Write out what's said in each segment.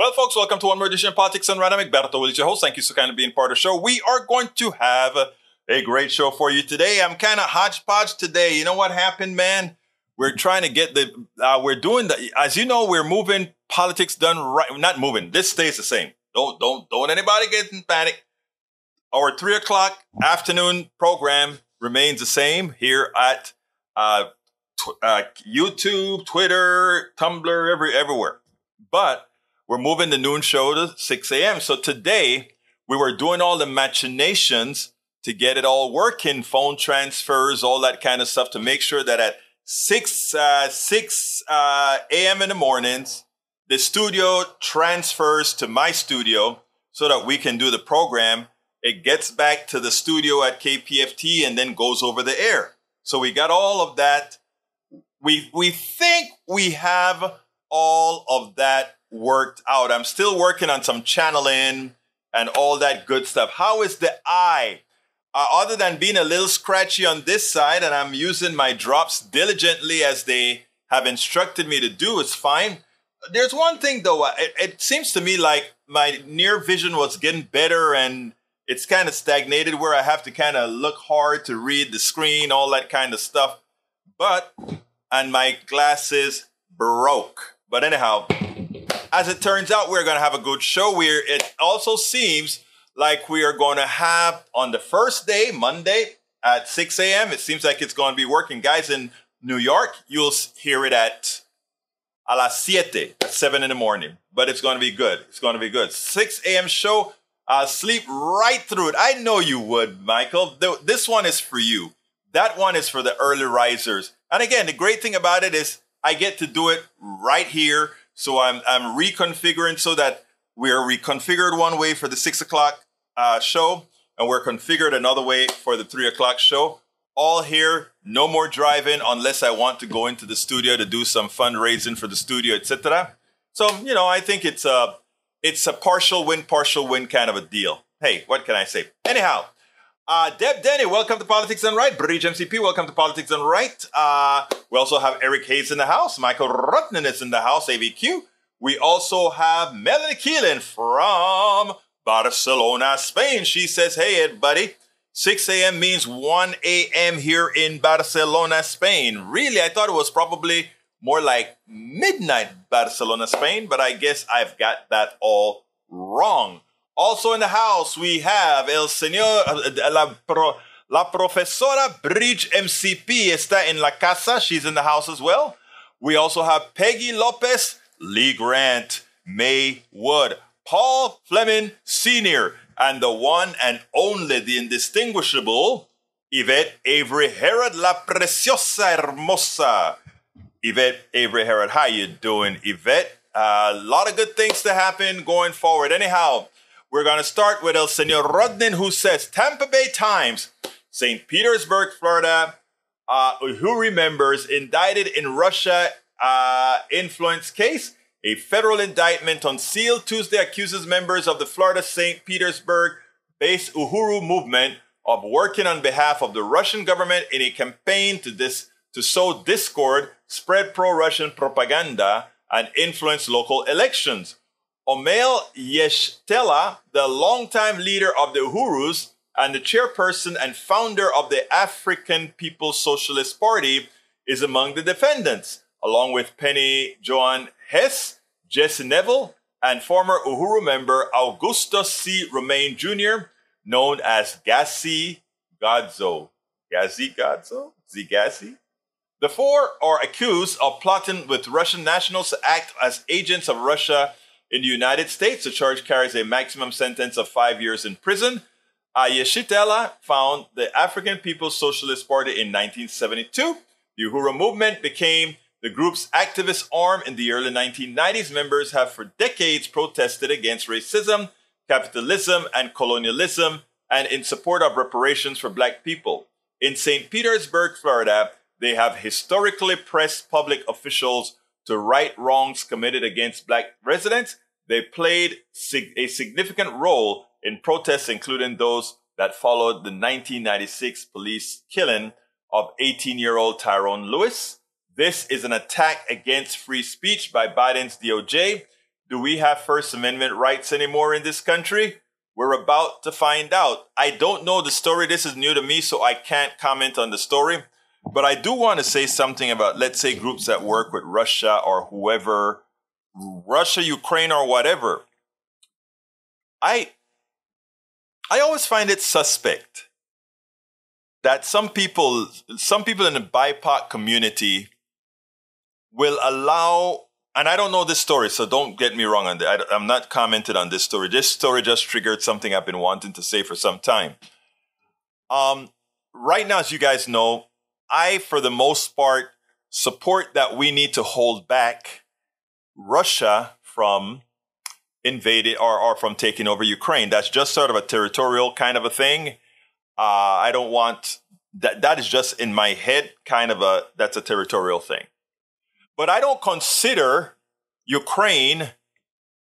Well, folks, welcome to one more edition of Politics and Random. Egberto Willies, your host. Thank you so kindly being part of the show. We are going to have a great show for you today. I'm kind of hodgepodge today. You know what happened, man? We're trying to get the, uh, we're doing the, as you know, we're moving politics done right. Not moving. This stays the same. Don't, don't, don't anybody get in panic. Our three o'clock afternoon program remains the same here at uh, tw- uh, YouTube, Twitter, Tumblr, every everywhere. But we're moving the noon show to 6 a.m. So today we were doing all the machinations to get it all working, phone transfers, all that kind of stuff to make sure that at 6, uh, 6 uh, a.m. in the mornings, the studio transfers to my studio so that we can do the program. It gets back to the studio at KPFT and then goes over the air. So we got all of that. We, we think we have all of that worked out. I'm still working on some channeling and all that good stuff. How is the eye? Uh, other than being a little scratchy on this side, and I'm using my drops diligently as they have instructed me to do, it's fine. There's one thing though, uh, it, it seems to me like my near vision was getting better and it's kind of stagnated where I have to kind of look hard to read the screen, all that kind of stuff. But, and my glasses broke. But anyhow, as it turns out, we're going to have a good show. It also seems like we are going to have on the first day, Monday at 6 a.m. It seems like it's going to be working. Guys in New York, you'll hear it at a las siete, at 7 in the morning. But it's going to be good. It's going to be good. 6 a.m. show. I'll sleep right through it. I know you would, Michael. This one is for you. That one is for the early risers. And again, the great thing about it is I get to do it right here. So I'm, I'm reconfiguring so that we're reconfigured one way for the six o'clock uh, show, and we're configured another way for the three o'clock show. All here, no more driving unless I want to go into the studio to do some fundraising for the studio, etc. So you know, I think it's a it's a partial win, partial win kind of a deal. Hey, what can I say? Anyhow, uh, Deb Denny, welcome to Politics Done Right. Bridge MCP, welcome to Politics Done Right. Uh, we also have Eric Hayes in the house. Michael Rutnan is in the house, AVQ. We also have Melanie Keelan from Barcelona, Spain. She says, Hey, buddy, 6 a.m. means 1 a.m. here in Barcelona, Spain. Really, I thought it was probably more like midnight Barcelona, Spain, but I guess I've got that all wrong. Also in the house, we have el señor, la, pro, la profesora Bridge MCP está en la casa. She's in the house as well. We also have Peggy Lopez, Lee Grant, May Wood. Paul Fleming Sr., and the one and only, the indistinguishable Yvette Avery Herod, La Preciosa Hermosa. Yvette Avery Herod, how you doing, Yvette? A uh, lot of good things to happen going forward. Anyhow, we're going to start with El Senor Rodnin, who says Tampa Bay Times, St. Petersburg, Florida, uh, who remembers indicted in Russia uh, influence case a federal indictment on Seal Tuesday accuses members of the Florida St. Petersburg based Uhuru movement of working on behalf of the Russian government in a campaign to, dis- to sow discord, spread pro Russian propaganda, and influence local elections. Omali Yeshitela, the longtime leader of the Uhurus and the chairperson and founder of the African People's Socialist Party, is among the defendants, along with Penny Joan Hess, Jesse Nevel, and former Uhuru member Augusto C. Romain Jr., known as Gassi Gadzo. Gassi Gadzo? Zigazi? The four are accused of plotting with Russian nationals to act as agents of Russia in the United States. The charge carries a maximum sentence of five years in prison. Ayeshitela found the African People's Socialist Party in 1972. The Uhuru movement became the group's activist arm in the early 1990s members have for decades protested against racism, capitalism, and colonialism, and in support of reparations for black people. In St. Petersburg, Florida, they have historically pressed public officials to right wrongs committed against black residents. They played sig- a significant role in protests, including those that followed the 1996 police killing of 18 year old Tyrone Lewis this is an attack against free speech by Biden's DOJ. Do we have First Amendment rights anymore in this country? We're about to find out. I don't know the story. This is new to me, so I can't comment on the story. But I do want to say something about, let's say, groups that work with Russia or whoever, Russia, Ukraine, or whatever. I, I always find it suspect that some people, some people in the BIPOC community will allow and I don't know this story, so don't get me wrong on that. I, am not commented on this story. This story just triggered something I've been wanting to say for some time. Um, right now, as you guys know, I, for the most part, support that we need to hold back Russia from invading or, or from taking over Ukraine. That's just sort of a territorial kind of a thing. Uh, I don't want that. That is just in my head, kind of a that's a territorial thing. But I don't consider Ukraine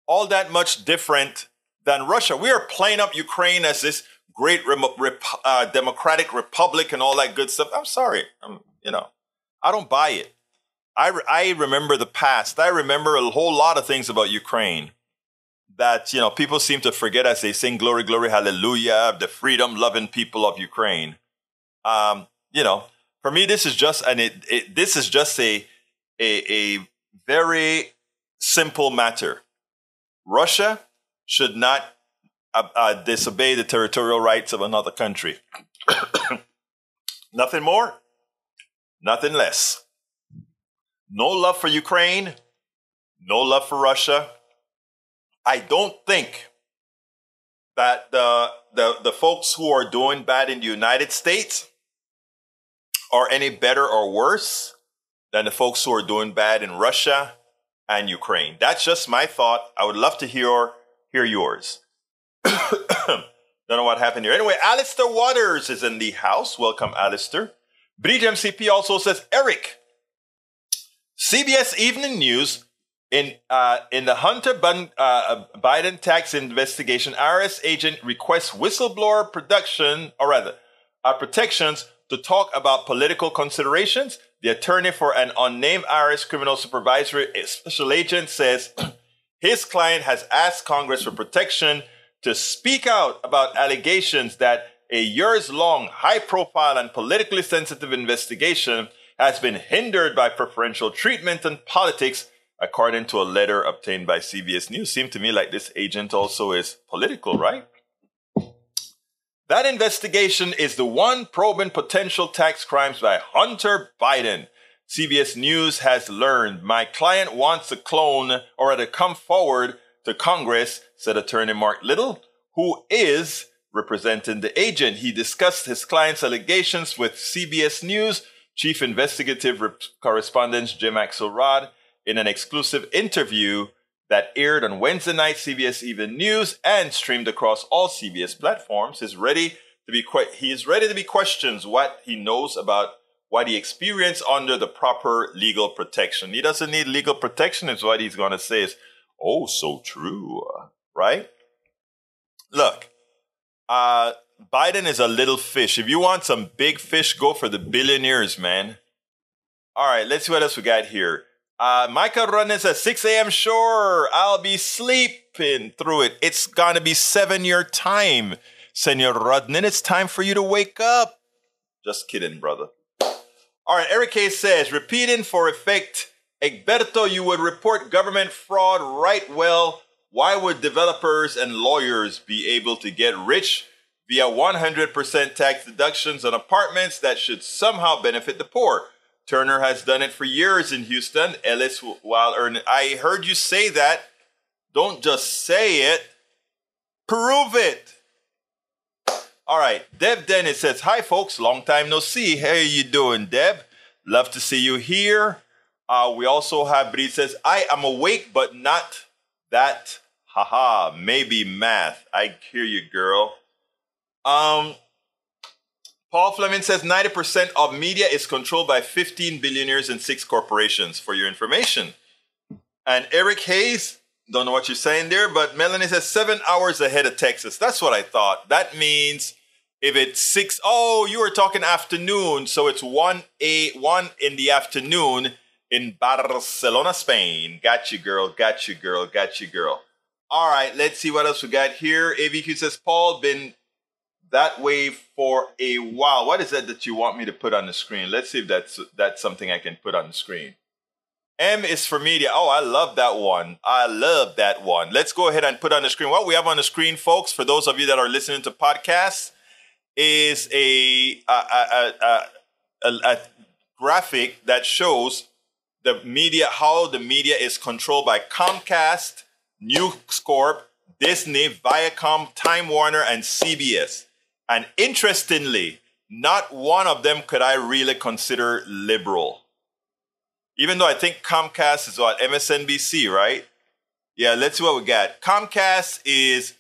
all that much different than Russia. We are playing up Ukraine as this great rep- uh, democratic republic and all that good stuff. I'm sorry, I'm, you know, I don't buy it. I, re- I remember the past. I remember a whole lot of things about Ukraine that you know people seem to forget as they sing "Glory, Glory, Hallelujah." The freedom-loving people of Ukraine. Um, you know, for me, this is just and it, it this is just a a, a very simple matter. Russia should not uh, uh, disobey the territorial rights of another country. nothing more, nothing less. No love for Ukraine, no love for Russia. I don't think that the, the, the folks who are doing bad in the United States are any better or worse than the folks who are doing bad in Russia and Ukraine. That's just my thought. I would love to hear hear yours. Don't know what happened here. Anyway, Alistair Waters is in the house. Welcome, Alistair. Bridge MCP also says, Eric, CBS Evening News in uh, in the Hunter Biden, uh, Biden tax investigation, IRS agent requests whistleblower production, or rather, uh, protections to talk about political considerations. The attorney for an unnamed IRS criminal supervisory special agent says his client has asked Congress for protection to speak out about allegations that a years long, high profile, and politically sensitive investigation has been hindered by preferential treatment and politics, according to a letter obtained by CBS News. Seemed to me like this agent also is political, right? That investigation is the one probing potential tax crimes by Hunter Biden. CBS News has learned my client wants to clone or to come forward to Congress, said attorney Mark Lytle, who is representing the agent. He discussed his client's allegations with CBS News chief investigative correspondent Jim Axelrod in an exclusive interview that aired on Wednesday night CBS Even News and streamed across all CBS platforms is ready to be que- he is ready to be questioned what he knows about what he experienced under the proper legal protection. He doesn't need legal protection is what he's going to say is oh so true, right? Look, uh Biden is a little fish. If you want some big fish, go for the billionaires, man. All right, let's see what else we got here. Uh, Michael Ronan at 6 a.m. Sure, I'll be sleeping through it. It's gonna be seven year time, Senor Rodnan. It's time for you to wake up. Just kidding, brother. All right, Eric K says, repeating for effect, Egberto, you would report government fraud right well. Why would developers and lawyers be able to get rich via 100% tax deductions on apartments that should somehow benefit the poor? Turner has done it for years in Houston. Ellis, while earning, I heard you say that. Don't just say it, prove it. All right, Deb Dennis says, "Hi, folks. Long time no see. How are you doing, Deb? Love to see you here." Uh, we also have Bree says, "I am awake, but not that. Haha, maybe math. I hear you, girl." Um, Paul Fleming says 90% of media is controlled by 15 billionaires and six corporations, for your information. And Eric Hayes, don't know what you're saying there, but Melanie says seven hours ahead of Texas. That's what I thought. That means if it's six, oh, you were talking afternoon, so it's 1 a 1 in the afternoon in Barcelona, Spain. Got you, girl. Got you, girl. Got you, girl. All right, let's see what else we got here. AVQ says, Paul, been that way for a while. What is that that you want me to put on the screen? Let's see if that's that's something I can put on the screen. M is for media. Oh, I love that one. I love that one. Let's go ahead and put on the screen. What we have on the screen, folks, for those of you that are listening to podcasts, is a a, a, a, a graphic that shows the media, how the media is controlled by Comcast, News Corp, Disney, Viacom, Time Warner, and CBS. And interestingly, not one of them could I really consider liberal. Even though I think Comcast is what MSNBC, right? Yeah, let's see what we got. Comcast is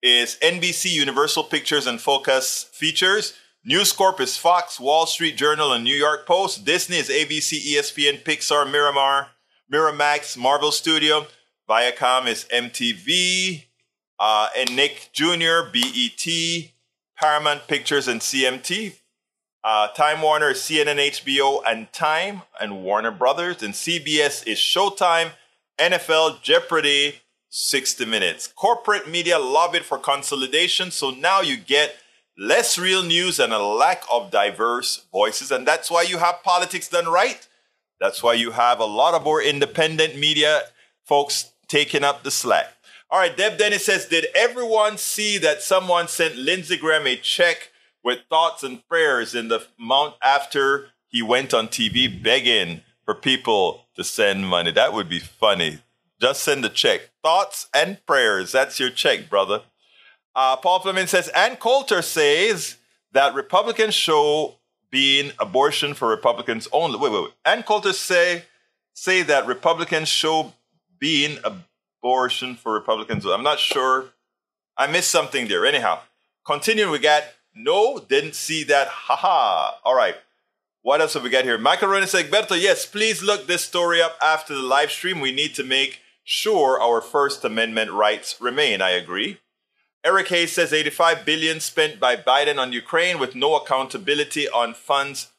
is NBC Universal Pictures and Focus Features. News Corp is Fox, Wall Street Journal, and New York Post. Disney is ABC, ESPN, Pixar, Miramar, Miramax, Marvel Studio. Viacom is MTV, uh, and Nick Jr., BET, Paramount Pictures, and CMT. Uh, Time Warner is CNN, HBO, and Time, and Warner Brothers. And CBS is Showtime, NFL, Jeopardy, 60 Minutes. Corporate media love it for consolidation, so now you get less real news and a lack of diverse voices. And that's why you have politics done right. That's why you have a lot of more independent media folks taking up the slack. All right, Deb Dennis says, Did everyone see that someone sent Lindsey Graham a check with thoughts and prayers in the month after he went on TV begging for people to send money? That would be funny. Just send a check. Thoughts and prayers. That's your check, brother. Uh, Paul Fleming says, Ann Coulter says that Republicans show being abortion for Republicans only. Wait, wait, wait. Ann Coulter say say that Republicans show being abortion for Republicans. I'm not sure. I missed something there. Anyhow, continuing, we got no, didn't see that. Haha. All right. What else have we got here? Says, Berto, yes, please look this story up after the live stream. We need to make sure our First Amendment rights remain. I agree. Eric Hayes says 85 billion spent by Biden on Ukraine with no accountability on funds.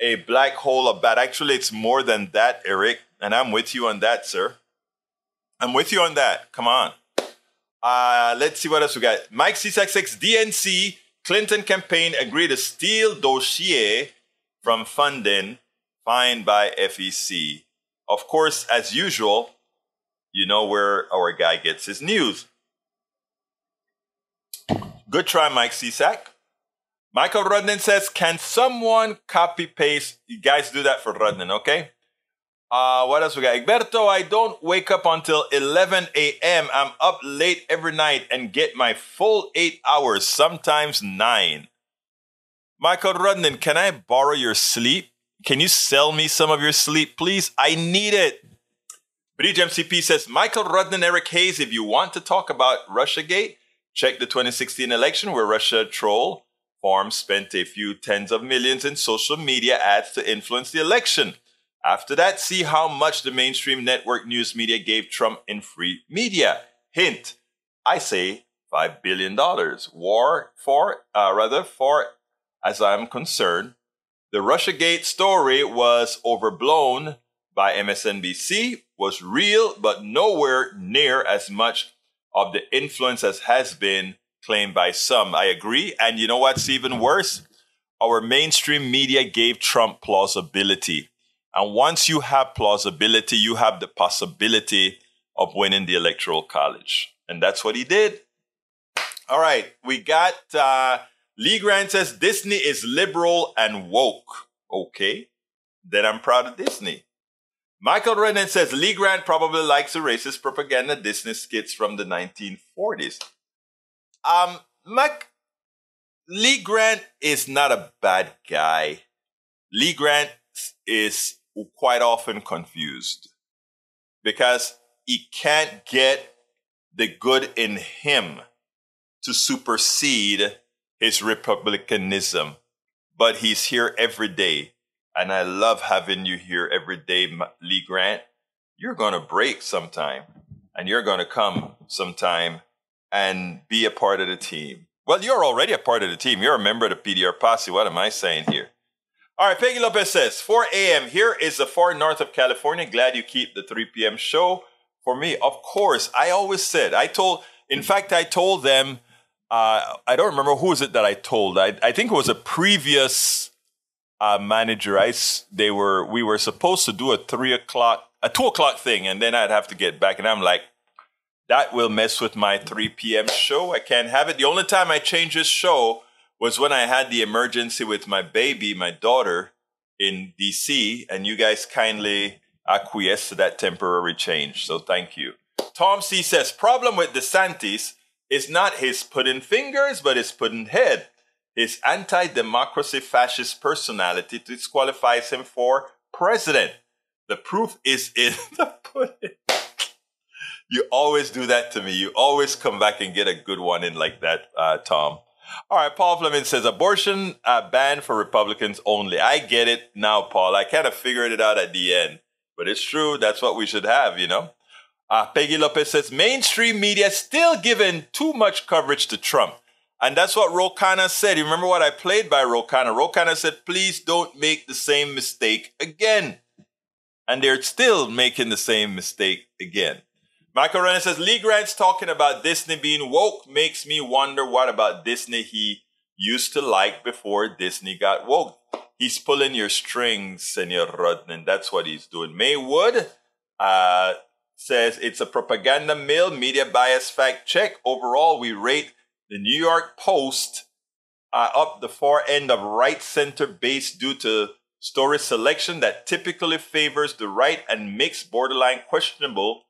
A black hole of bad. Actually, it's more than that, Eric. And I'm with you on that, sir. I'm with you on that. Come on. Uh, let's see what else we got. Mike C66 DNC Clinton campaign agreed to Steele dossier from funding fined by FEC. Of course, as usual, you know where our guy gets his news. Good try, Mike Cisak. Michael Rudnin says, Can someone copy paste? You guys do that for Rudnin, okay? Uh, what else we got? Egberto, I don't wake up until 11 a.m. I'm up late every night and get my full eight hours, sometimes nine. Michael Rudnin, can I borrow your sleep? Can you sell me some of your sleep, please? I need it. Bridge MCP says, Michael Rudnin, Eric Hayes, if you want to talk about Russiagate, check the 2016 election where Russia troll farm spent a few tens of millions in social media ads to influence the election. After that, see how much the mainstream network news media gave Trump in free media. Hint, I say $5 billion. War for, uh, rather, for, as I'm concerned, the Russiagate story was overblown by MSNBC, was real, but nowhere near as much of the influence as has been claimed by some. I agree. And you know what's even worse? Our mainstream media gave Trump plausibility. And once you have plausibility, you have the possibility of winning the electoral college. And that's what he did. All right, we got uh, Lee Grant says Disney is liberal and woke. Okay, then I'm proud of Disney. Michael Renan says Lee Grant probably likes the racist propaganda Disney skits from the 1940s. Um, Mac, Lee Grant is not a bad guy. Lee Grant is quite often confused because he can't get the good in him to supersede his republicanism. But he's here every day. And I love having you here every day, Lee Grant. You're going to break sometime and you're going to come sometime and be a part of the team. Well, you're already a part of the team. You're a member of the PDR posse. What am I saying here? All right, Peggy Lopez says 4 a.m. Here is the far north of California. Glad you keep the 3 p.m. show for me. Of course, I always said, I told, in fact, I told them, uh, I don't remember who was it that I told. I, I think it was a previous uh, manager. I, they were, we were supposed to do a three o'clock, a two o'clock thing, and then I'd have to get back. And I'm like, that will mess with my 3 p.m. show. I can't have it. The only time I change this show was when I had the emergency with my baby, my daughter, in DC, and you guys kindly acquiesced to that temporary change. So thank you. Tom C says, problem with DeSantis is not his pudding fingers, but his pudding head. His anti-democracy fascist personality disqualifies him for president. The proof is in the pudding. You always do that to me. You always come back and get a good one in like that, uh, Tom. All right, Paul Fleming says abortion uh, banned for Republicans only. I get it now, Paul. I kind of figured it out at the end, but it's true. That's what we should have, you know. Uh, Peggy Lopez says mainstream media still giving too much coverage to Trump. And that's what Ro Khanna said. You remember what I played by Ro Khanna? Rokana said, please don't make the same mistake again. And they're still making the same mistake again. Michael Renner says Lee Grant's talking about Disney being woke makes me wonder what about Disney he used to like before Disney got woke. He's pulling your strings, Senor Rodman. That's what he's doing. Maywood uh, says it's a propaganda mill, media bias fact check. Overall, we rate the New York Post uh, up the far end of right center base due to story selection that typically favors the right and makes borderline questionable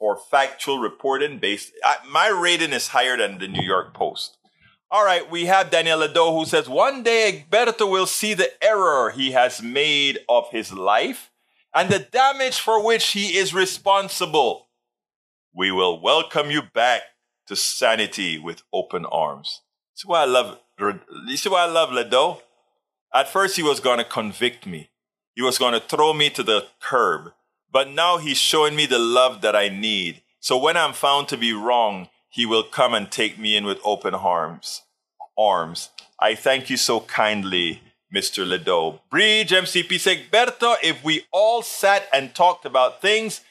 for factual reporting based. Uh, my rating is higher than the New York Post. All right, we have Daniel Lado who says one day Egberto will see the error he has made of his life and the damage for which he is responsible. We will welcome you back to sanity with open arms. See why I love. You see why I love Lado? At first, he was going to convict me. He was going to throw me to the curb. But now he's showing me the love that I need. So when I'm found to be wrong, he will come and take me in with open arms. Arms. I thank you so kindly, Mr. Ledo. Bridge MCP Segberto, if we all sat and talked about things,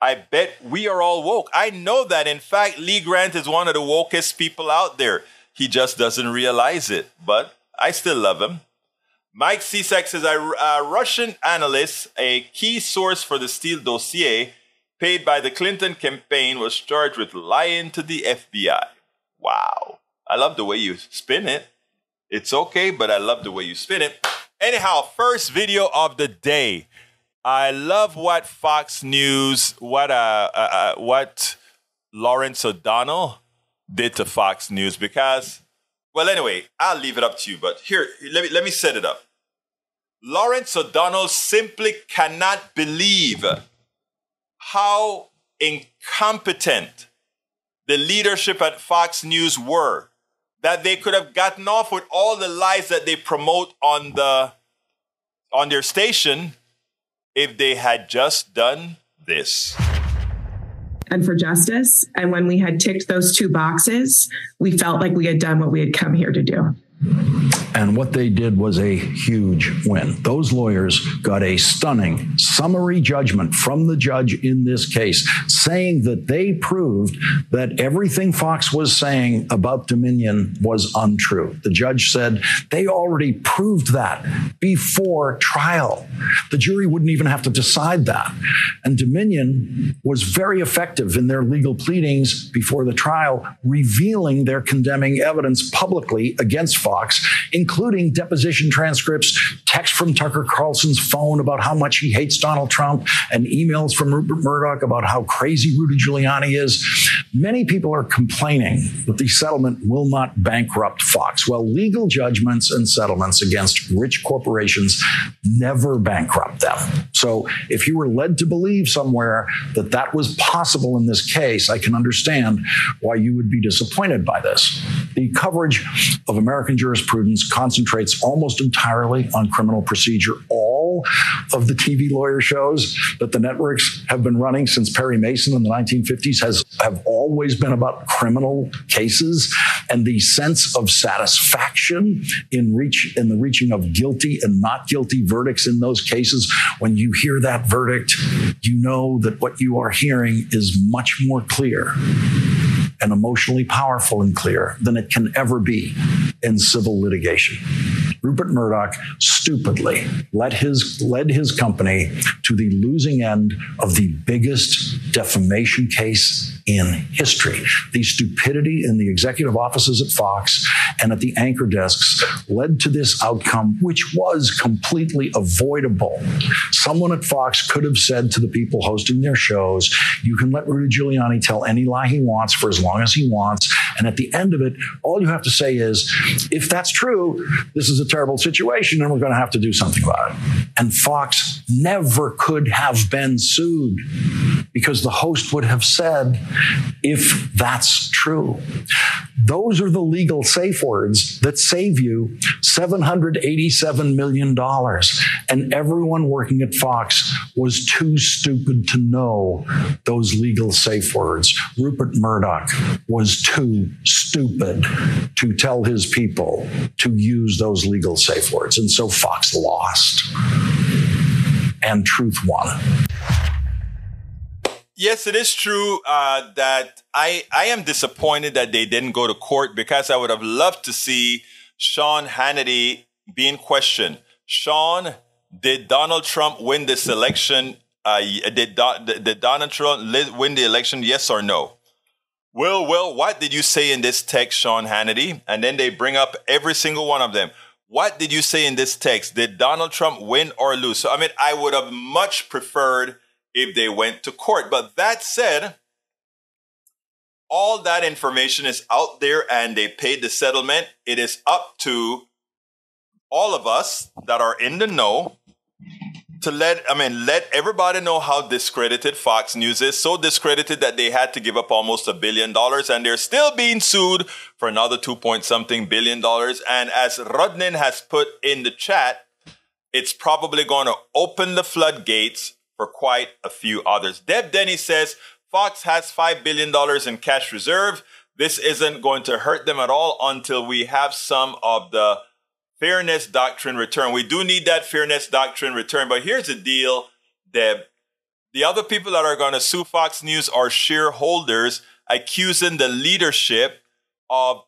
I bet we are all woke. I know that. In fact, Lee Grant is one of the wokest people out there. He just doesn't realize it, but I still love him. Mike Cisak says a, a Russian analyst, a key source for the Steele dossier, paid by the Clinton campaign, was charged with lying to the FBI. Wow. I love the way you spin it. It's okay, but I love the way you spin it. Anyhow, first video of the day. I love what Fox News, what uh, uh, uh what Lawrence O'Donnell did to Fox News because, well, anyway, I'll leave it up to you. But here, let me let me set it up. Lawrence O'Donnell simply cannot believe how incompetent the leadership at Fox News were that they could have gotten off with all the lies that they promote on the on their station if they had just done this. And for justice and when we had ticked those two boxes we felt like we had done what we had come here to do and what they did was a huge win. Those lawyers got a stunning summary judgment from the judge in this case, saying that they proved that everything Fox was saying about Dominion was untrue. The judge said they already proved that before trial. The jury wouldn't even have to decide that. And Dominion was very effective in their legal pleadings before the trial, revealing their condemning evidence publicly against Fox, deposition transcripts, text from Tucker Carlson's phone about how much he hates Donald Trump, and emails from Rupert Murdoch about how crazy Rudy Giuliani is. Many people are complaining that the settlement will not bankrupt Fox. Well, legal judgments and settlements against rich corporations never bankrupt them. So if you were led to believe somewhere that that was possible in this case, I can understand why you would be disappointed by this. The coverage of American jurisprudence concentrates almost entirely on criminal procedure. All of the TV lawyer shows that the networks have been running since Perry Mason in the 1950s has have always been about criminal cases. and the sense of satisfaction in reach in the reaching of guilty and not guilty verdicts in those cases. When you hear that verdict, you know that what you are hearing is much more clear and emotionally powerful and clear than it can ever be in civil litigation. Rupert Murdoch stupidly led his, led his company to the losing end of the biggest defamation case in history. The stupidity in the executive offices at Fox and at the anchor desks led to this outcome, which was completely avoidable. Someone at Fox could have said to the people hosting their shows, you can let Rudy Giuliani tell any lie he wants for as long as he wants. And at the end of it, all you have to say is, if that's true, this is a terrible situation and we're going to have to do something about it. And Fox never could have been sued because the host would have said, if that's true. Those are the legal safe words that save you $787 million. And everyone working at Fox was too stupid to know those legal safe words. Rupert Murdoch was too stupid to tell his people to use those legal safe words. And so Fox lost and truth won. Yes, it is true uh, that I I am disappointed that they didn't go to court because I would have loved to see Sean Hannity being questioned. Sean, did Donald Trump win this election? Uh, did, Do- did Donald Trump win the election? Yes or no? Well, well, what did you say in this text, Sean Hannity? And then they bring up every single one of them. What did you say in this text? Did Donald Trump win or lose? So, I mean, I would have much preferred if they went to court. But that said, all that information is out there and they paid the settlement. It is up to all of us that are in the know to let I mean let everybody know how discredited Fox News is. So discredited that they had to give up almost a billion dollars and they're still being sued for another two point something billion dollars. And as Rudnin has put in the chat, it's probably going to open the floodgates for quite a few others. Deb Denny says Fox has $5 billion in cash reserve. This isn't going to hurt them at all until we have some of the fairness doctrine return. We do need that fairness doctrine return. But here's the deal, Deb. The other people that are going to sue Fox News are shareholders accusing the leadership of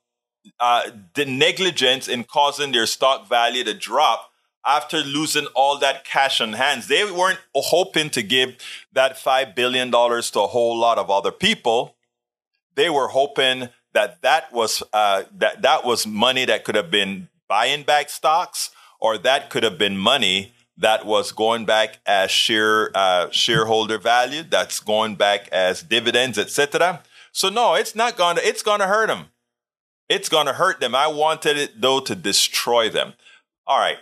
uh, the negligence in causing their stock value to drop after losing all that cash on hands. They weren't hoping to give that $5 billion to a whole lot of other people. They were hoping that that was, uh, that, that was money that could have been buying back stocks or that could have been money that was going back as share, uh, shareholder value, that's going back as dividends, etc. So no, it's not to, it's going to hurt them. It's going to hurt them. I wanted it though to destroy them. All right.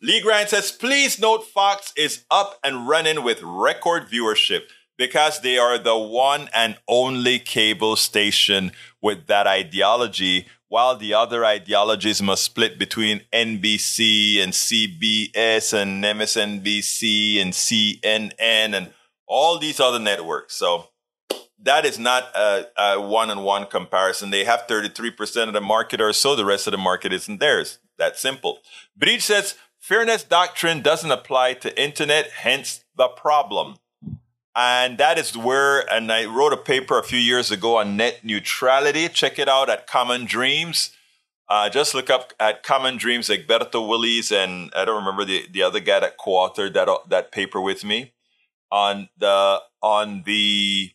Lee Grant says, please note Fox is up and running with record viewership because they are the one and only cable station with that ideology, while the other ideologies must split between NBC and CBS and MSNBC and CNN and all these other networks. So that is not a, a one-on-one comparison. They have 33% of the market or so. The rest of the market isn't theirs. That simple. Breach says, Fairness doctrine doesn't apply to internet, hence the problem. And that is where, and I wrote a paper a few years ago on net neutrality. Check it out at Common Dreams. Uh, just look up at Common Dreams, Egberto Willies, and I don't remember the, the other guy that co-authored that, that paper with me on the, on the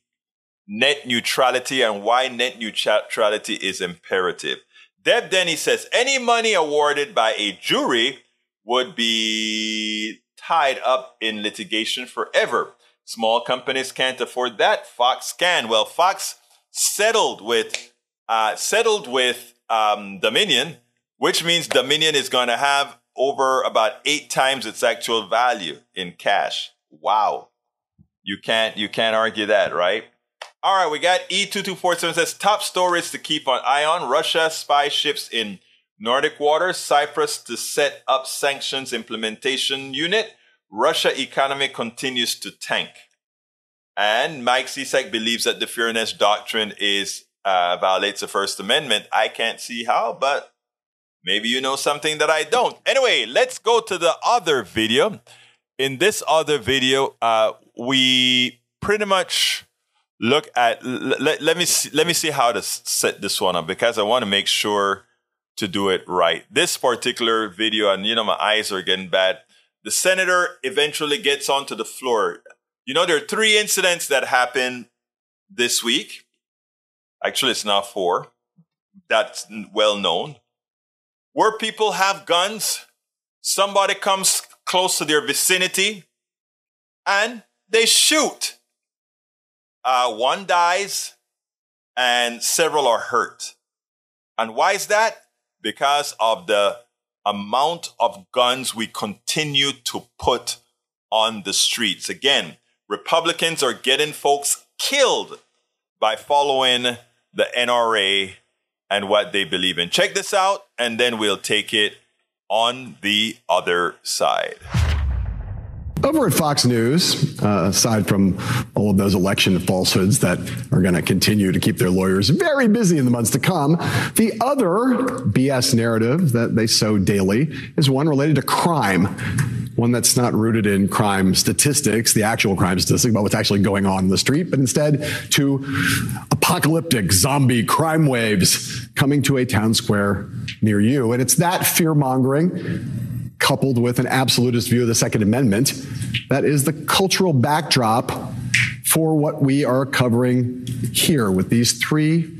net neutrality and why net neutrality is imperative. Deb Denny says, any money awarded by a jury would be tied up in litigation forever. Small companies can't afford that. Fox can. Well, Fox settled with uh, settled with um, Dominion, which means Dominion is going to have over about eight times its actual value in cash. Wow, you can't you can't argue that, right? All right, we got E2247 says top stories to keep on eye on. Russia spy ships in Nordic waters, Cyprus to set up sanctions implementation unit. Russia economy continues to tank. And Mike Cisak believes that the fairness doctrine is uh, violates the First Amendment. I can't see how, but maybe you know something that I don't. Anyway, let's go to the other video. In this other video, uh, we pretty much look at. Let, let me see, let me see how to set this one up because I want to make sure to do it right. This particular video, and you know my eyes are getting bad. The senator eventually gets onto the floor. You know there are three incidents that happened this week. Actually, it's now four. That's well known. Where people have guns, somebody comes close to their vicinity and they shoot. Uh, one dies and several are hurt. And why is that? Because of the amount of guns we continue to put on the streets. Again, Republicans are getting folks killed by following the NRA and what they believe in. Check this out, and then we'll take it on the other side. Over at Fox News, uh, aside from all of those election falsehoods that are going to continue to keep their lawyers very busy in the months to come, the other BS narrative that they sow daily is one related to crime. One that's not rooted in crime statistics, the actual crime statistics about what's actually going on in the street, but instead to apocalyptic zombie crime waves coming to a town square near you. And it's that fear mongering coupled with an absolutist view of the Second Amendment. That is the cultural backdrop for what we are covering here with these three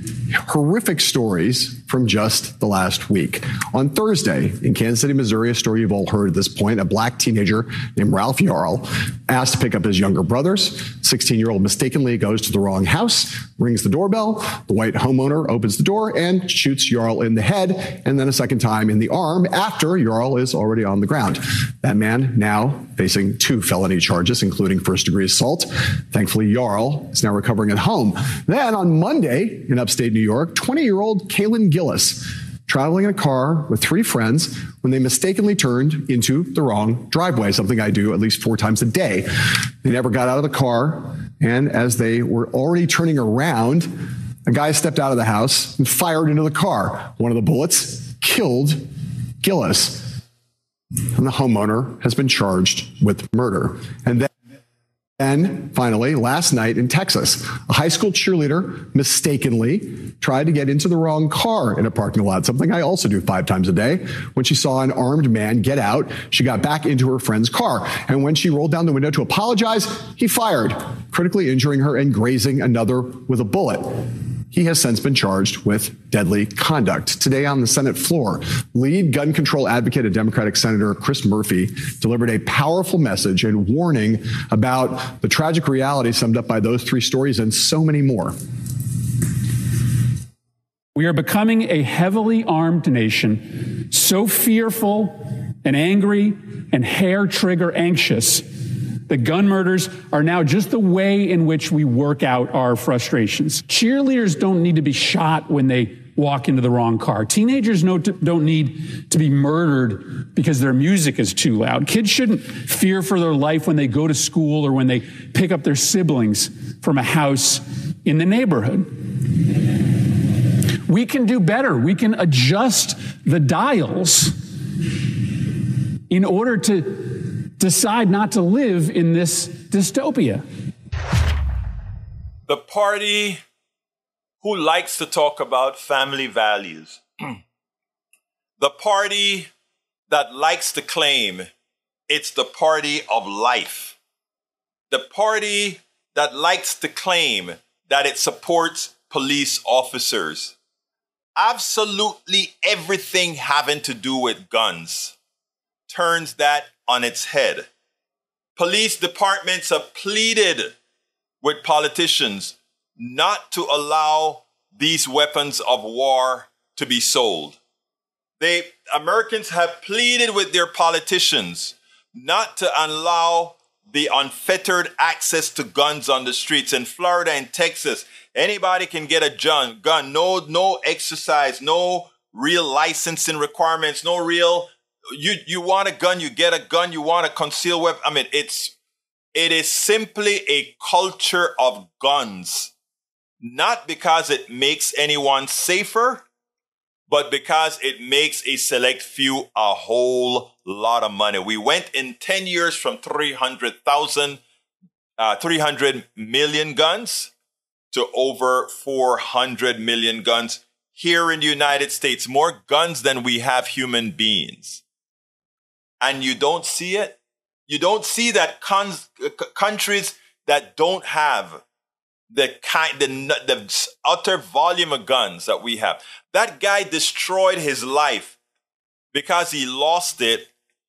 horrific stories from just the last week. On Thursday in Kansas City, Missouri, a story you've all heard at this point, a black teenager named Ralph Yarl asked to pick up his younger brothers. 16 year old mistakenly goes to the wrong house, rings the doorbell. The white homeowner opens the door and shoots Yarl in the head and then a second time in the arm after Yarl is already on the ground. That man now facing two felony charges, including first degree assault. Thankfully, Yarl is now recovering at home. Then on Monday in upstate New York, 20 year old Kaylin Gillis traveling in a car with three friends when they mistakenly turned into the wrong driveway, something I do at least four times a day. They never got out of the car, and as they were already turning around, a guy stepped out of the house and fired into the car. One of the bullets killed Gillis. And the homeowner has been charged with murder. And then and finally, last night in Texas, a high school cheerleader mistakenly tried to get into the wrong car in a parking lot, something I also do five times a day. When she saw an armed man get out, she got back into her friend's car. And when she rolled down the window to apologize, he fired, critically injuring her and grazing another with a bullet. He has since been charged with deadly conduct. Today on the Senate floor, lead gun control advocate and Democratic Senator Chris Murphy delivered a powerful message and warning about the tragic reality summed up by those three stories and so many more. We are becoming a heavily armed nation, so fearful and angry and hair trigger anxious the gun murders are now just the way in which we work out our frustrations. Cheerleaders don't need to be shot when they walk into the wrong car. Teenagers don't need to be murdered because their music is too loud. Kids shouldn't fear for their life when they go to school or when they pick up their siblings from a house in the neighborhood. We can do better. We can adjust the dials in order to decide not to live in this dystopia. The party who likes to talk about family values. the party that likes to claim it's the party of life. The party that likes to claim that it supports police officers. Absolutely everything having to do with guns turns that on its head. Police departments have pleaded with politicians not to allow these weapons of war to be sold. They, Americans have pleaded with their politicians not to allow the unfettered access to guns on the streets in Florida and Texas. Anybody can get a gun, gun, no, no exercise, no real licensing requirements, no real you you want a gun, you get a gun, you want a concealed weapon. I mean, it's it is simply a culture of guns, not because it makes anyone safer, but because it makes a select few a whole lot of money. We went in 10 years from 300,000, uh, 300 million guns to over 400 million guns here in the United States, more guns than we have human beings. And you don't see it. You don't see that cons- countries that don't have the kind, the, the utter volume of guns that we have. That guy destroyed his life because he lost it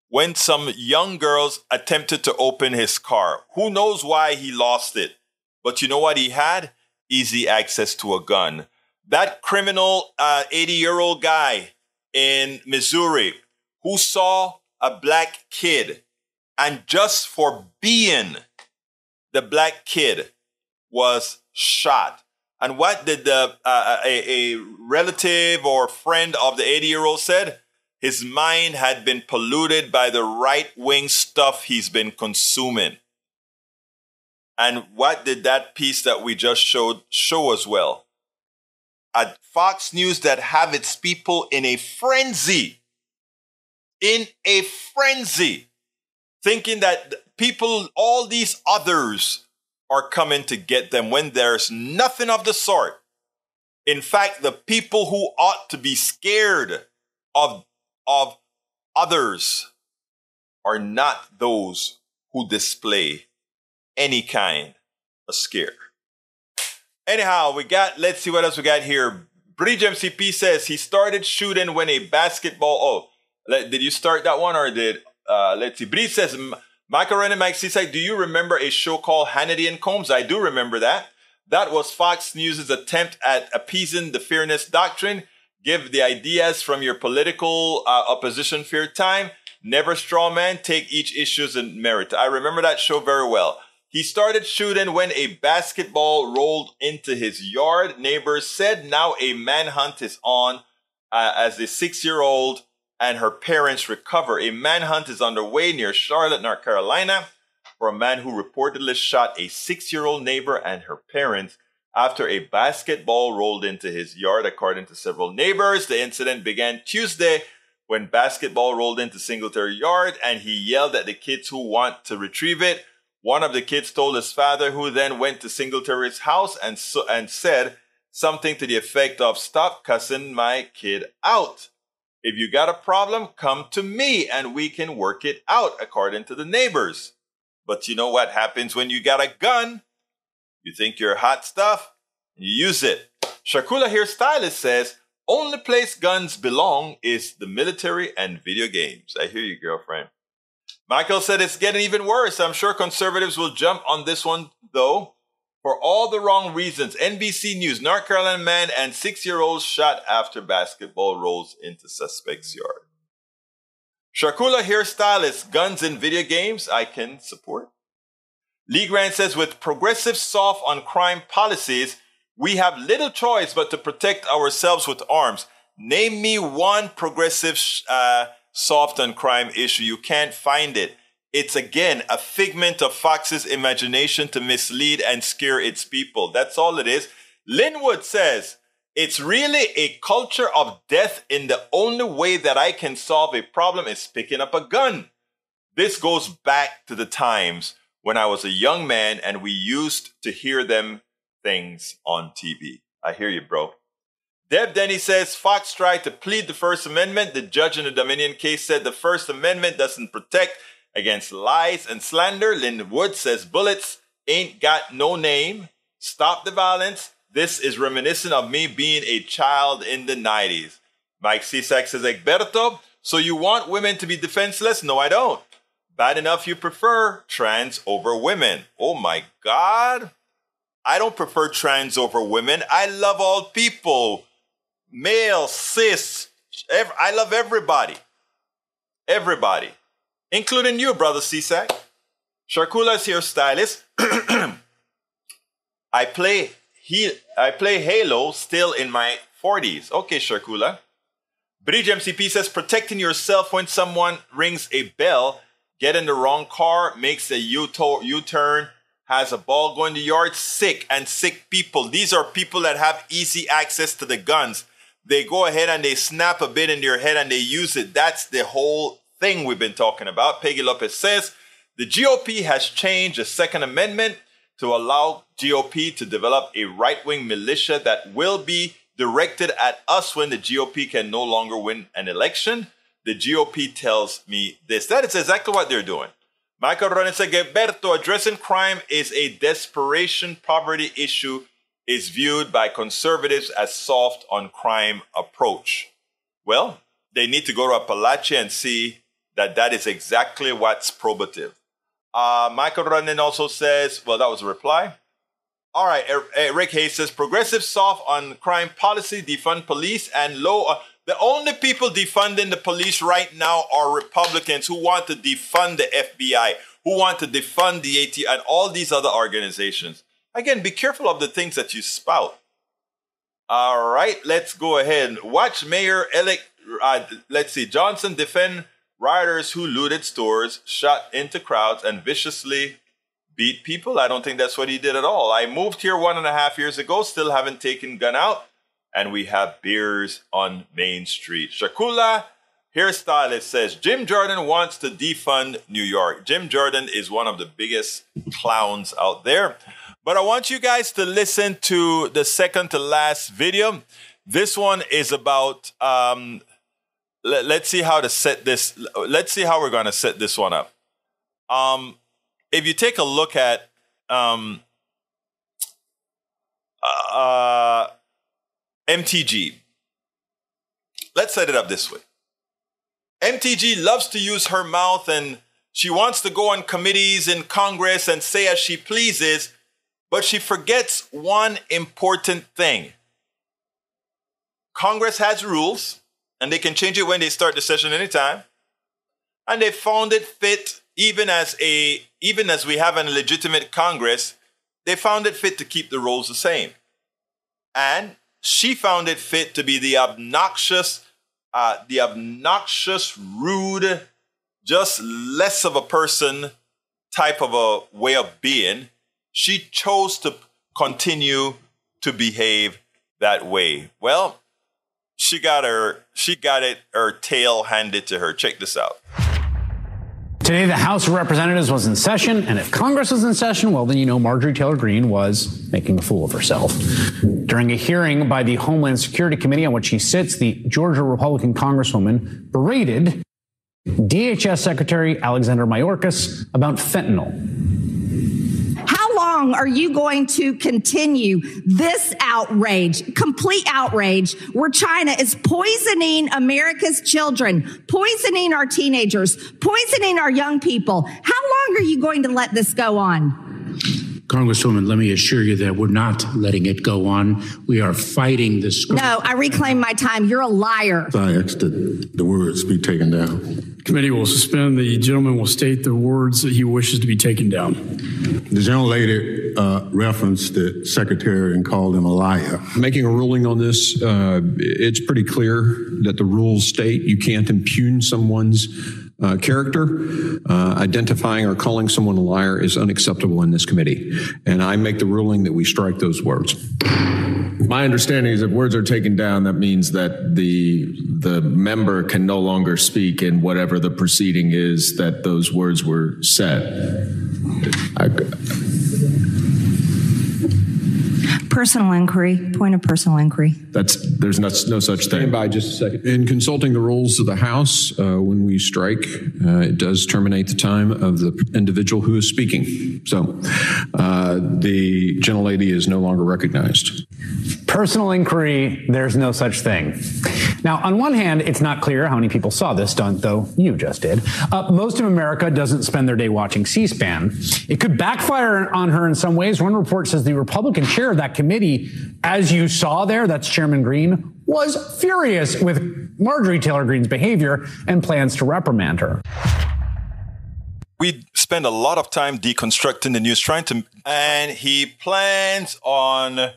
when some young girls attempted to open his car. Who knows why he lost it? But you know what he had? Easy access to a gun. That criminal 80 uh, year old guy in Missouri who saw a black kid and just for being the black kid was shot. And what did the uh, uh a, a relative or friend of the 80 year old said? His mind had been polluted by the right wing stuff he's been consuming. And what did that piece that we just showed show as well? A Fox News that have its people in a frenzy, in a frenzy, thinking that people, all these others are coming to get them when there's nothing of the sort. In fact, the people who ought to be scared of, of others are not those who display any kind of scare. Anyhow, we got, let's see what else we got here. Bridge MCP says he started shooting when a basketball. Oh, did you start that one or did, uh, let's see. Bridge says, Macaroni and Mike Seaside, do you remember a show called Hannity and Colmes? I do remember that. That was Fox News' attempt at appeasing the fairness doctrine. Give the ideas from your political uh, opposition fair time. Never straw man. Take each issues and merit. I remember that show very well. He started shooting when a basketball rolled into his yard. Neighbors said now a manhunt is on uh, as the six year old and her parents recover. A manhunt is underway near Charlotte, North Carolina, for a man who reportedly shot a six year old neighbor and her parents after a basketball rolled into his yard, according to several neighbors. The incident began Tuesday when basketball rolled into Singletary yard and he yelled at the kids who want to retrieve it. One of the kids told his father, who then went to Singletary's house and, so, and said something to the effect of, Stop cussing my kid out. If you got a problem, come to me and we can work it out according to the neighbors. But you know what happens when you got a gun? You think you're hot stuff, you use it. Shakula Hairstylist says, only place guns belong is the military and video games. I hear you, girlfriend. Michael said it's getting even worse. I'm sure conservatives will jump on this one, though for all the wrong reasons. NBC News, North Carolina man and six year old shot after basketball rolls into suspect's yard. Sharkula hairstylist, guns in video games, I can support. Lee Grant says, with progressive soft on crime policies, we have little choice but to protect ourselves with arms. Name me one progressive uh, soft on crime issue. You can't find it. It's again a figment of Fox's imagination to mislead and scare its people. That's all it is. Linwood says, it's really a culture of death in the only way that I can solve a problem is picking up a gun. This goes back to the times when I was a young man and we used to hear them things on TV. I hear you, bro. Deb Denny says Fox tried to plead the First Amendment. The judge in the Dominion case said the First Amendment doesn't protect against lies and slander. Lynn Wood says bullets ain't got no name. Stop the violence. This is reminiscent of me being a child in the 90s. Mike Cisak says, Egberto, so you want women to be defenseless? No, I don't. Bad enough you prefer trans over women. Oh my God. I don't prefer trans over women. I love all people. Male, cis. I love everybody. Everybody including you, brother CSAC. Sharkula is your stylist. I play he I play Halo still in my 40s. Okay, Sharkula. Bridge MCP says protecting yourself when someone rings a bell, get in the wrong car, makes a U-turn, has a ball going to yard, sick and sick people. These are people that have easy access to the guns. They go ahead and they snap a bit in their head and they use it. That's the whole thing we've been talking about. Peggy Lopez says the GOP has changed the Second Amendment to allow GOP to develop a right wing militia that will be directed at us when the GOP can no longer win an election. The GOP tells me this. That is exactly what they're doing. Michael Ronen said, Gilberto, addressing crime is a desperation poverty issue is viewed by conservatives as soft on crime approach. Well, they need to go to Appalachia and see that that is exactly what's probative. Uh, Michael Ronen also says, well, that was a reply. All right, er, er, Rick Hayes says, progressive soft on crime policy, defund police, and low. The only people defunding the police right now are Republicans who want to defund the FBI, who want to defund the AT, and all these other organizations. Again, be careful of the things that you spout. All right, let's go ahead. Watch Mayor elect. Uh, let's see. Johnson defend rioters who looted stores, shot into crowds, and viciously beat people. I don't think that's what he did at all. I moved here one and a half years ago, still haven't taken gun out, and we have beers on Main Street. Shakula hairstylist says Jim Jordan wants to defund New York. Jim Jordan is one of the biggest clowns out there. But I want you guys to listen to the second to last video. This one is about, um, let, us see how to set this, let's see how we're going to set this one up. Um, if you take a look at, um, uh, MTG, let's set it up this way. MTG loves to use her mouth and she wants to go on committees in Congress and say as she pleases but she forgets one important thing. Congress has rules, and they can change it when they start the session anytime. And they found it fit, even as a even as we have a legitimate Congress, they found it fit to keep the rules the same. And she found it fit to be the obnoxious, uh, the obnoxious, rude, just less of a person type of a way of being she chose to continue to behave that way. Well, she got her she got it her tail handed to her. Check this out. Today, the House of Representatives was in session, and if Congress was in session, well, then you know Marjorie Taylor Greene was making a fool of herself. During a hearing by the Homeland Security Committee on which she sits, the Georgia Republican Congresswoman berated DHS Secretary Alexander Mayorkas about fentanyl long are you going to continue this outrage, complete outrage, where China is poisoning America's children, poisoning our teenagers, poisoning our young people? How long are you going to let this go on? Congresswoman, let me assure you that we're not letting it go on. We are fighting this. No, I reclaim my time. You're a liar. I asked that the words be taken down. Committee will suspend. The gentleman will state the words that he wishes to be taken down. The gentle lady uh, referenced the secretary and called him a liar. Making a ruling on this, uh, it's pretty clear that the rules state you can't impugn someone's uh, character. Uh, identifying or calling someone a liar is unacceptable in this committee. And I make the ruling that we strike those words. My understanding is if words are taken down, that means that the the member can no longer speak in whatever the proceeding is that those words were said. I, personal inquiry. Point of personal inquiry. That's there's no, no such thing. Stand by just a second. In consulting the rules of the House, uh, when we strike, uh, it does terminate the time of the individual who is speaking. So uh, the gentlelady is no longer recognized. Personal inquiry. There's no such thing. Now, on one hand, it's not clear how many people saw this stunt, though you just did. Uh, most of America doesn't spend their day watching C-SPAN. It could backfire on her in some ways. One report says the Republican chair of that committee, as you saw there, that's Chairman Green, was furious with Marjorie Taylor Greene's behavior and plans to reprimand her. We spend a lot of time deconstructing the news, trying to, and he plans on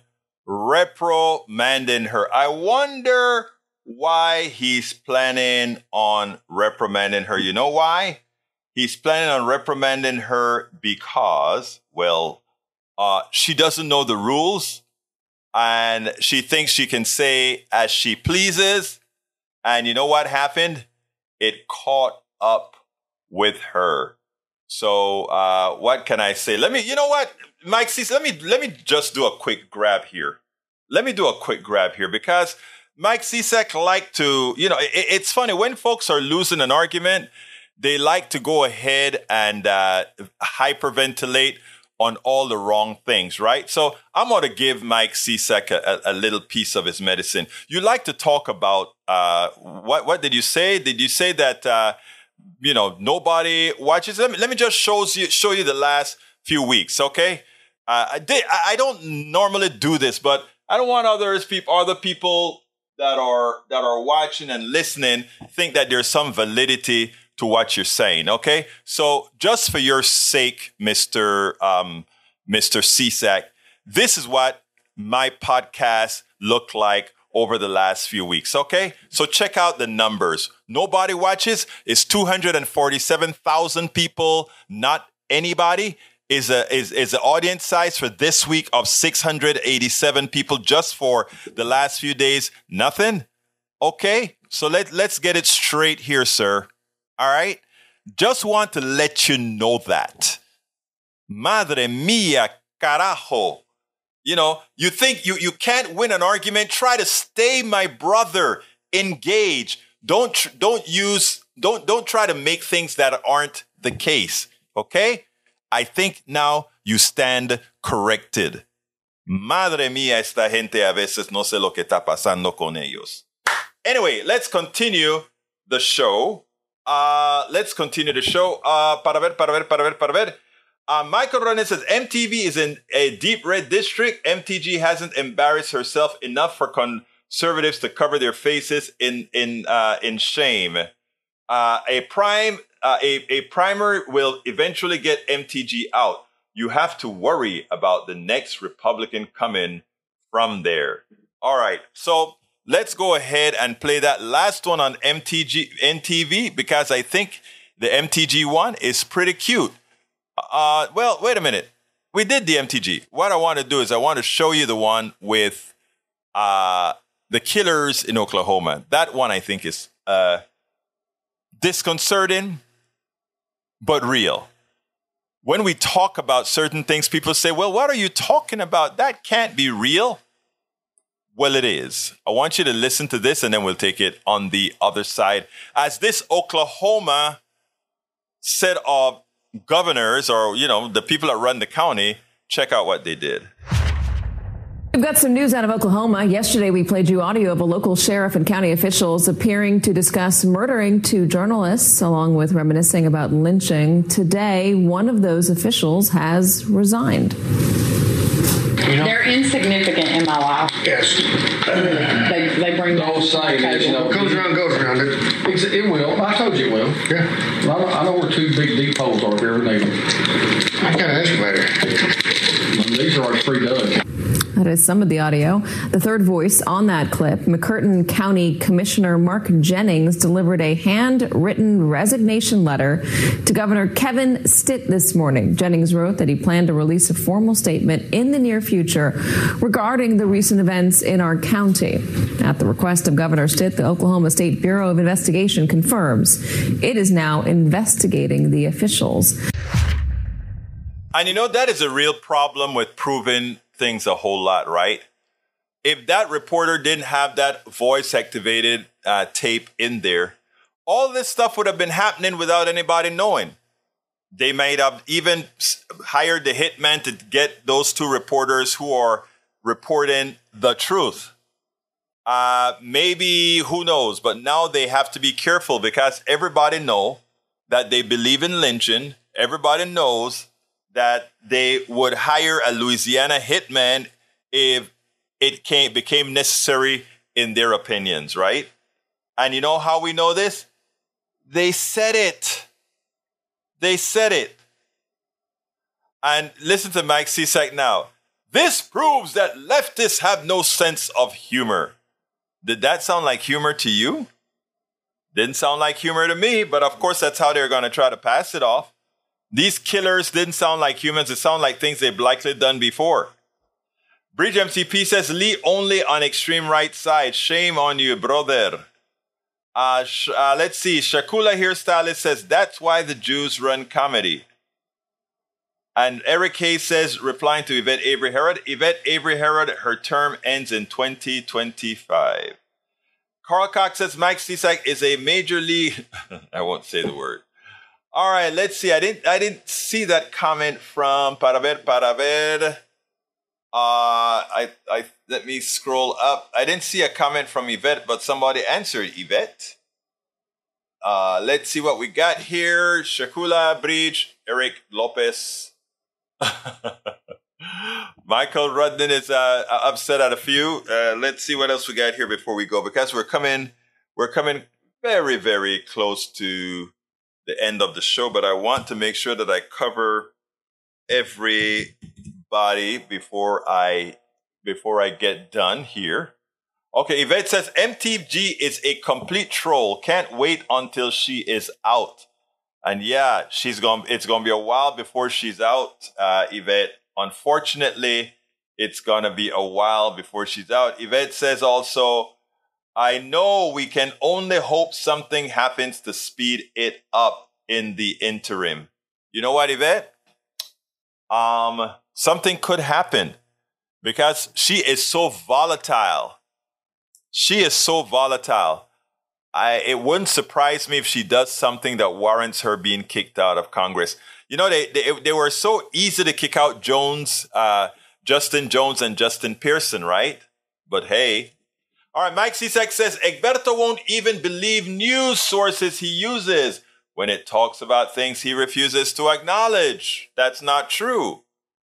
reprimanding her. I wonder why he's planning on reprimanding her. You know why? He's planning on reprimanding her because well, uh, she doesn't know the rules and she thinks she can say as she pleases. And you know what happened? It caught up with her. So uh, what can I say? Let me, you know what, Mike, see, let me let me just do a quick grab here. Let me do a quick grab here because Mike Cisak like to, you know, it, it's funny when folks are losing an argument, they like to go ahead and uh, hyperventilate on all the wrong things, right? So I'm going to give Mike Cisak a, a, little piece of his medicine. You like to talk about uh, what? What did you say? Did you say that uh, you know nobody watches? Let me let me just shows you show you the last few weeks, okay? Uh, I did. I don't normally do this, but I don't want others people, other people that are that are watching and listening, think that there's some validity to what you're saying. Okay, so just for your sake, Mister um, Mister Cisak, this is what my podcast looked like over the last few weeks. Okay, so check out the numbers. Nobody watches is 247,000 people, not anybody is a is is the audience size for this week of 687 people just for the last few days. Nothing? Okay so let let's get it straight here sir. All right? Just want to let you know that. Madre mia carajo you know you think you you can't win an argument try to stay my brother engage don't don't use don't don't try to make things that aren't the case okay I think now you stand corrected. Madre mía, esta gente a veces no sé lo que está pasando con ellos. Anyway, let's continue the show. Uh, let's continue the show. Uh, para ver, para ver, para ver, para ver. Uh, Michael Ronan says MTV is in a deep red district. MTG hasn't embarrassed herself enough for conservatives to cover their faces in in uh, in shame. Uh, a prime uh, a, a primer will eventually get MTG out. You have to worry about the next Republican coming from there. All right. So let's go ahead and play that last one on MTG NTV because I think the MTG one is pretty cute. Uh, well, wait a minute. We did the MTG. What I want to do is I want to show you the one with uh, the killers in Oklahoma. That one I think is uh, disconcerting but real. When we talk about certain things, people say, well, what are you talking about? That can't be real. Well, it is. I want you to listen to this and then we'll take it on the other side. As this Oklahoma set of governors or, you know, the people that run the county, check out what they did. We've got some news out of Oklahoma. Yesterday, we played you audio of a local sheriff and county officials appearing to discuss murdering two journalists, along with reminiscing about lynching. Today, one of those officials has resigned. You know? They're insignificant in my life. Yes. They the whole saying is, you know, goes around, goes around. It, it will. I told you it will. Yeah. I know, I know where two big deep holes are here in I got an excavator. These are our pre-dug. That is some of the audio. The third voice on that clip, McCurtain County Commissioner Mark Jennings delivered a handwritten resignation letter to Governor Kevin Stitt this morning. Jennings wrote that he planned to release a formal statement in the near future regarding the recent events in our county. At the request of Governor Stitt, the Oklahoma State Bureau of Investigation confirms it is now investigating the officials. And you know, that is a real problem with proving things a whole lot, right? If that reporter didn't have that voice activated uh, tape in there, all this stuff would have been happening without anybody knowing. They might have even hired the hitman to get those two reporters who are reporting the truth. Uh, maybe who knows, but now they have to be careful because everybody know that they believe in lynching. Everybody knows that they would hire a Louisiana hitman if it came, became necessary in their opinions, right? And you know how we know this? They said it. They said it. And listen to Mike Cisak now. This proves that leftists have no sense of humor. Did that sound like humor to you? Didn't sound like humor to me, but of course, that's how they're going to try to pass it off. These killers didn't sound like humans. It sounded like things they've likely done before. Bridge MCP says Lee only on extreme right side. Shame on you, brother. Uh, sh- uh, let's see. Shakula hairstylist says that's why the Jews run comedy. And Eric Hayes says, replying to Yvette Avery Herod, Yvette Avery Herod, her term ends in 2025. Carl Cox says Mike Cisak is a major league. I won't say the word. All right, let's see. I didn't I didn't see that comment from para ver, para ver. Uh, I, I let me scroll up. I didn't see a comment from Yvette, but somebody answered Yvette. Uh, let's see what we got here. Shakula Bridge, Eric Lopez. Michael Rudden is uh, upset at a few. Uh, let's see what else we got here before we go, because we're coming, we're coming very, very close to the end of the show. But I want to make sure that I cover everybody before I before I get done here. Okay, Yvette says MTG is a complete troll. Can't wait until she is out. And yeah, she's going. It's to be a while before she's out, uh, Yvette. Unfortunately, it's to be a while before she's out. Yvette says also, I know we can only hope something happens to speed it up in the interim. You know what, Yvette? Um, something could happen because she is so volatile. She is so volatile. I, it wouldn't surprise me if she does something that warrants her being kicked out of Congress. You know, they, they, they were so easy to kick out Jones, uh, Justin Jones and Justin Pearson, right? But hey. All right, Mike Cisak says Egberto won't even believe news sources he uses when it talks about things he refuses to acknowledge. That's not true.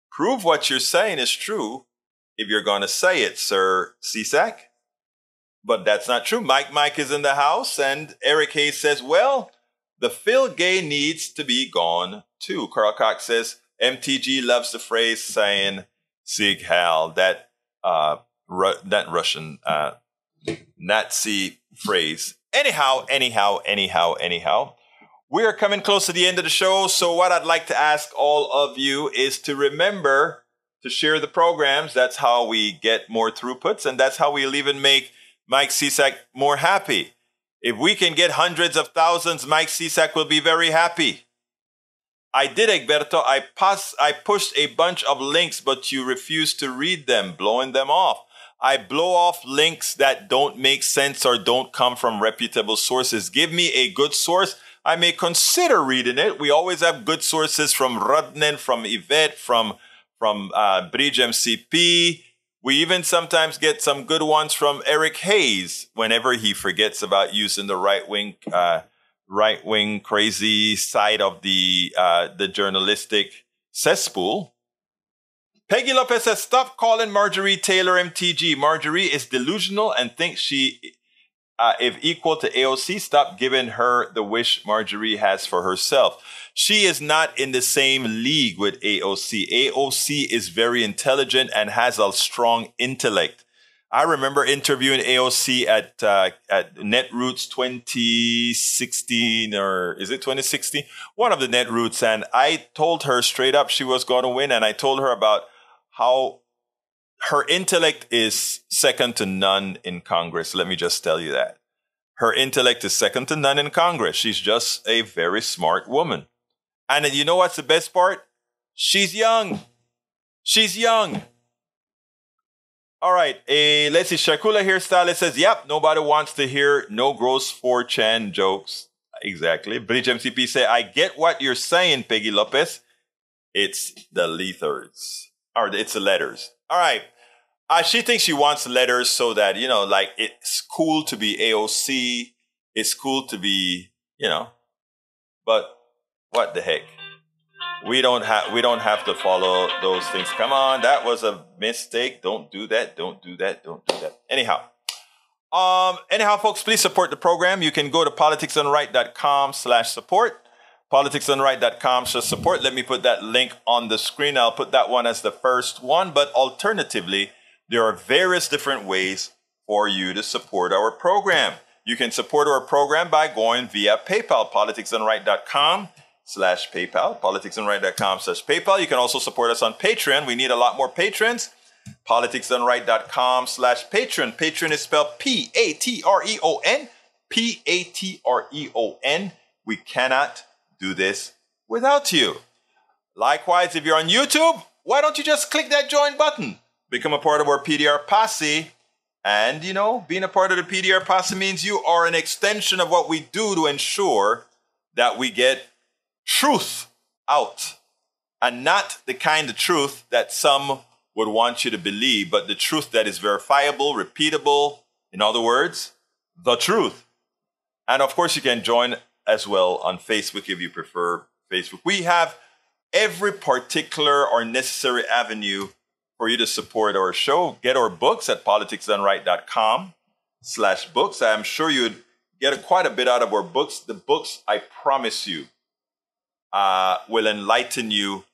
Prove what you're saying is true if you're going to say it, Sir Cisak. But that's not true. Mike Mike is in the house, and Eric Hayes says, well, the Phil Gay needs to be gone too. Carl Cox says, MTG loves the phrase saying Sieg Heil, that, uh, Ru- that Russian uh, Nazi phrase. Anyhow, anyhow, anyhow, anyhow. We are coming close to the end of the show. So, what I'd like to ask all of you is to remember to share the programs. That's how we get more throughputs, and that's how we'll even make Mike Cisak more happy. If we can get hundreds of thousands, Mike Cisak will be very happy. I did, Egberto. I, pass, I pushed a bunch of links, but you refused to read them, blowing them off. I blow off links that don't make sense or don't come from reputable sources. Give me a good source. I may consider reading it. We always have good sources from Rudnan, from Yvette, from, from uh, Bridge MCP. We even sometimes get some good ones from Eric Hayes whenever he forgets about using the right wing, uh, right wing crazy side of the uh, the journalistic cesspool. Peggy Lopez says, "Stop calling Marjorie Taylor MTG. Marjorie is delusional and thinks she, uh, if equal to AOC, stop giving her the wish Marjorie has for herself." she is not in the same league with AOC. AOC is very intelligent and has a strong intellect. I remember interviewing AOC at uh, at Netroots 2016 or is it 2016? One of the Netroots, and I told her straight up she was going to win, and I told her about how her intellect is second to none in Congress. Let me just tell you that. Her intellect is second to none in Congress. She's just a very smart woman. And you know what's the best part? She's young. She's young. All right. A, let's see. Shakula hairstylist says, yep, nobody wants to hear no gross 4chan jokes. Exactly. Bridge MCP say, I get what you're saying, Peggy Lopez. It's the letters. Or it's the letters. All right. Uh, she thinks she wants letters so that, you know, like it's cool to be AOC. It's cool to be, you know, but what the heck? We don't have we don't have to follow those things. Come on, that was a mistake. Don't do that. Don't do that. Don't do that. Anyhow. Um, anyhow, folks, please support the program. You can go to politicsdoneright.com slash support. Politicsdoneright.com slash support. Let me put that link on the screen. I'll put that one as the first one, but alternatively, there are various different ways for you to support our program. You can support our program by going via PayPal, politicsdoneright.com slash PayPal, politicsdoneright.com slash PayPal. You can also support us on Patreon. We need a lot more patrons. Politicsdoneright.com slash Patreon. Patreon is spelled P-A-T-R-E-O-N. P-A-T-R-E-O-N. We cannot do this without you. Likewise, if you're on YouTube, why don't you just click that join button? Become a part of our PDR posse. And, you know, being a part of the PDR posse means you are an extension of what we do to ensure that we get truth out. And not the kind of truth that some would want you to believe, but the truth that is verifiable, repeatable. In other words, the truth. And of course, you can join as well on Facebook if you prefer Facebook. We have every particular or necessary avenue for you to support our show. Get our books at politicsdoneright.com slash books. I'm sure you'd get quite a bit out of our books. The books, I promise you, uh, will enlighten you.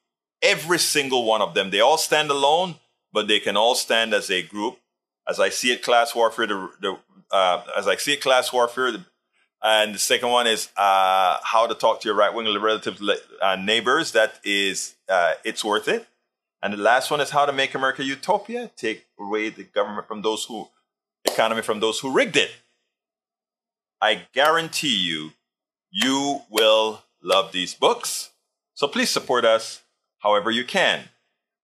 Every single one of them. They all stand alone, but they can all stand as a group. As I see it, class warfare. The, the uh, as I see it, class warfare. The, and the second one is uh, how to talk to your right wing relative uh, neighbors. That is, uh, it's worth it. And the last one is how to make America utopia. Take away the government from those who, economy from those who rigged it. I guarantee you, you will love these books. So please support us however you can.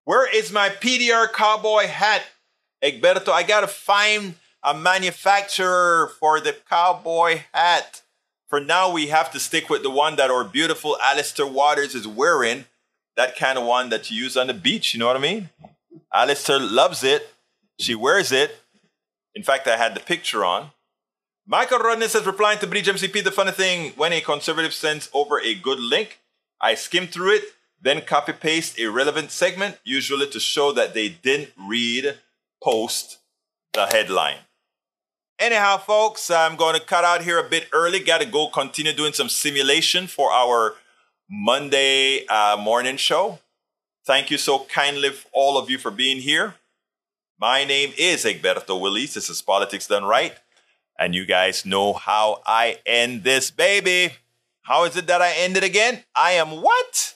Where is my PDR cowboy hat, Egberto? I gotta find a manufacturer for the cowboy hat. For now, we have to stick with the one that our beautiful Alistair Waters is wearing. That kind of one that you use on the beach, you know what I mean? Alistair loves it. She wears it. In fact, I had the picture on. Michael Rodney says, replying to Bridge MCP, the funny thing, when a conservative sends over a good link, I skim through it, then copy paste a relevant segment, usually to show that they didn't read post the headline. Anyhow, folks, I'm going to cut out here a bit early. Got to go continue doing some simulation for our Monday uh, morning show. Thank you so kindly, all of you, for being here. My name is Egberto Willies. This is Politics Done Right. And you guys know how I end this baby. How is it that I end it again? I am what?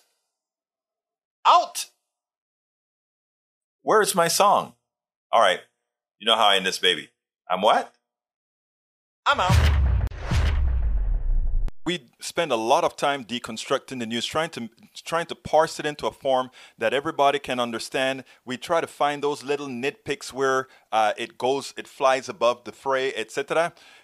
Out. Where's my song? All right. You know how I end this baby. I'm what? I'm out. We spend a lot of time deconstructing the news, trying to trying to parse it into a form that everybody can understand. We try to find those little nitpicks where uh, it goes, it flies above the fray, etc.